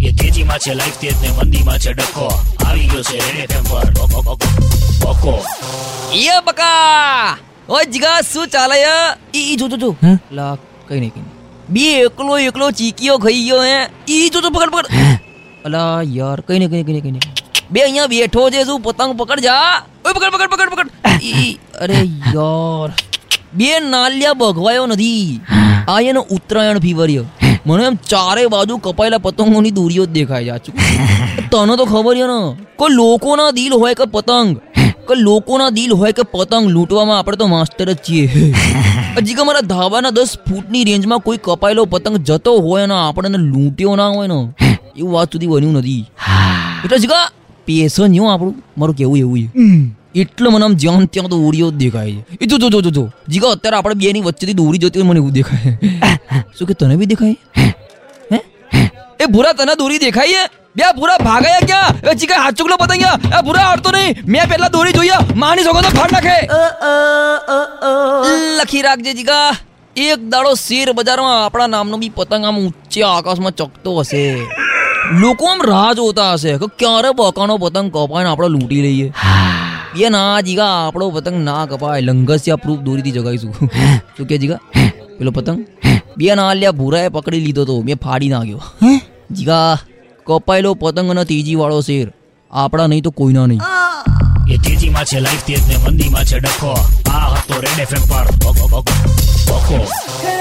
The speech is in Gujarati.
એ તેજીમાં છે લાઈફ તેજ ને મંદીમાં છે ડખો આવી ગયો છે રેડ એફએમ પર યે બકા ઓ જીગા શું ચાલે ય ઈ જો જો જો લા કઈ નહીં કઈ બે એકલો એકલો ચીકીઓ ખાઈ ગયો હે ઈ જો જો પકડ પકડ અલા યાર કઈ નહીં કઈ નહીં કઈ નહીં બે અહીંયા બેઠો છે શું પતંગ પકડ જા ઓય પકડ પકડ પકડ પકડ ઈ અરે યાર બે નાલિયા બગવાયો નથી આ એનો ઉત્તરાયણ ફીવર્યો મને એમ ચારે બાજુ કપાયેલા પતંગોની દોરીઓ જ દેખાય છે. તને તો ખબર છે ને? કોઈ લોકોના દિલ હોય કે પતંગ? કે લોકોના દિલ હોય કે પતંગ? લૂંટવામાં આપણે તો માસ્ટર જ છીએ. હજી કે મારા ધાબાના દસ ફૂટની રેન્જમાં કોઈ કપાયેલો પતંગ જતો હોય ને આપણને લૂંટ્યો ના હોય ને? એવું વાત સુધી બન્યું નથી. એટલે જીગા પેશન નહીં આપણું. મારું કેવું એવું છે. એટલે મને આમ જ્યાં ત્યાં તો જ દેખાય છે. એ જો જો જો જો જીગા અત્યારે આપણે બે ની વચ્ચેથી દોરી જતી હોય મને એવું દેખાય શું કે તને બી દેખાય હે? એ ભૂરા તને દોરી દેખાય બે ભૂરા ભાગાયા ક્યાં? એ ચીકા હાથ ચુકલો પતંગિયા એ ભૂરા હડતો નહીં. મેં પહેલા દોરી જોઈએ માની શકો તો ફાડ નાખે. લખી રાખજે જીગા. એક દાડો શેર બજારમાં આપણા નામનો બી પતંગ આમ ઊંચે આકાશમાં ચકતો હશે. લોકો આમ રાહ જોતા હશે કે ક્યારે બકાનો પતંગ કપાય ને આપણે લૂંટી લઈએ. એ ના જીગા આપણો પતંગ ના કપાય. લંગસિયા પ્રૂફ દોરીથી જગાઈશું શું કે જીગા? પેલો પતંગ? બે ના લ્યા ભૂરાએ પકડી લીધો તો મેં ફાડી નાખ્યો. જીગા કપાયેલો પતંગ અને તેજી વાળો શેર. આપણા નહીં તો કોઈના નહીં. એ તેજીમાં છે લાઈફ તેજ ને મંદીમાં છે ડખો. આ હતો રેડ એફએમ પર. બકો, બકો Bájate,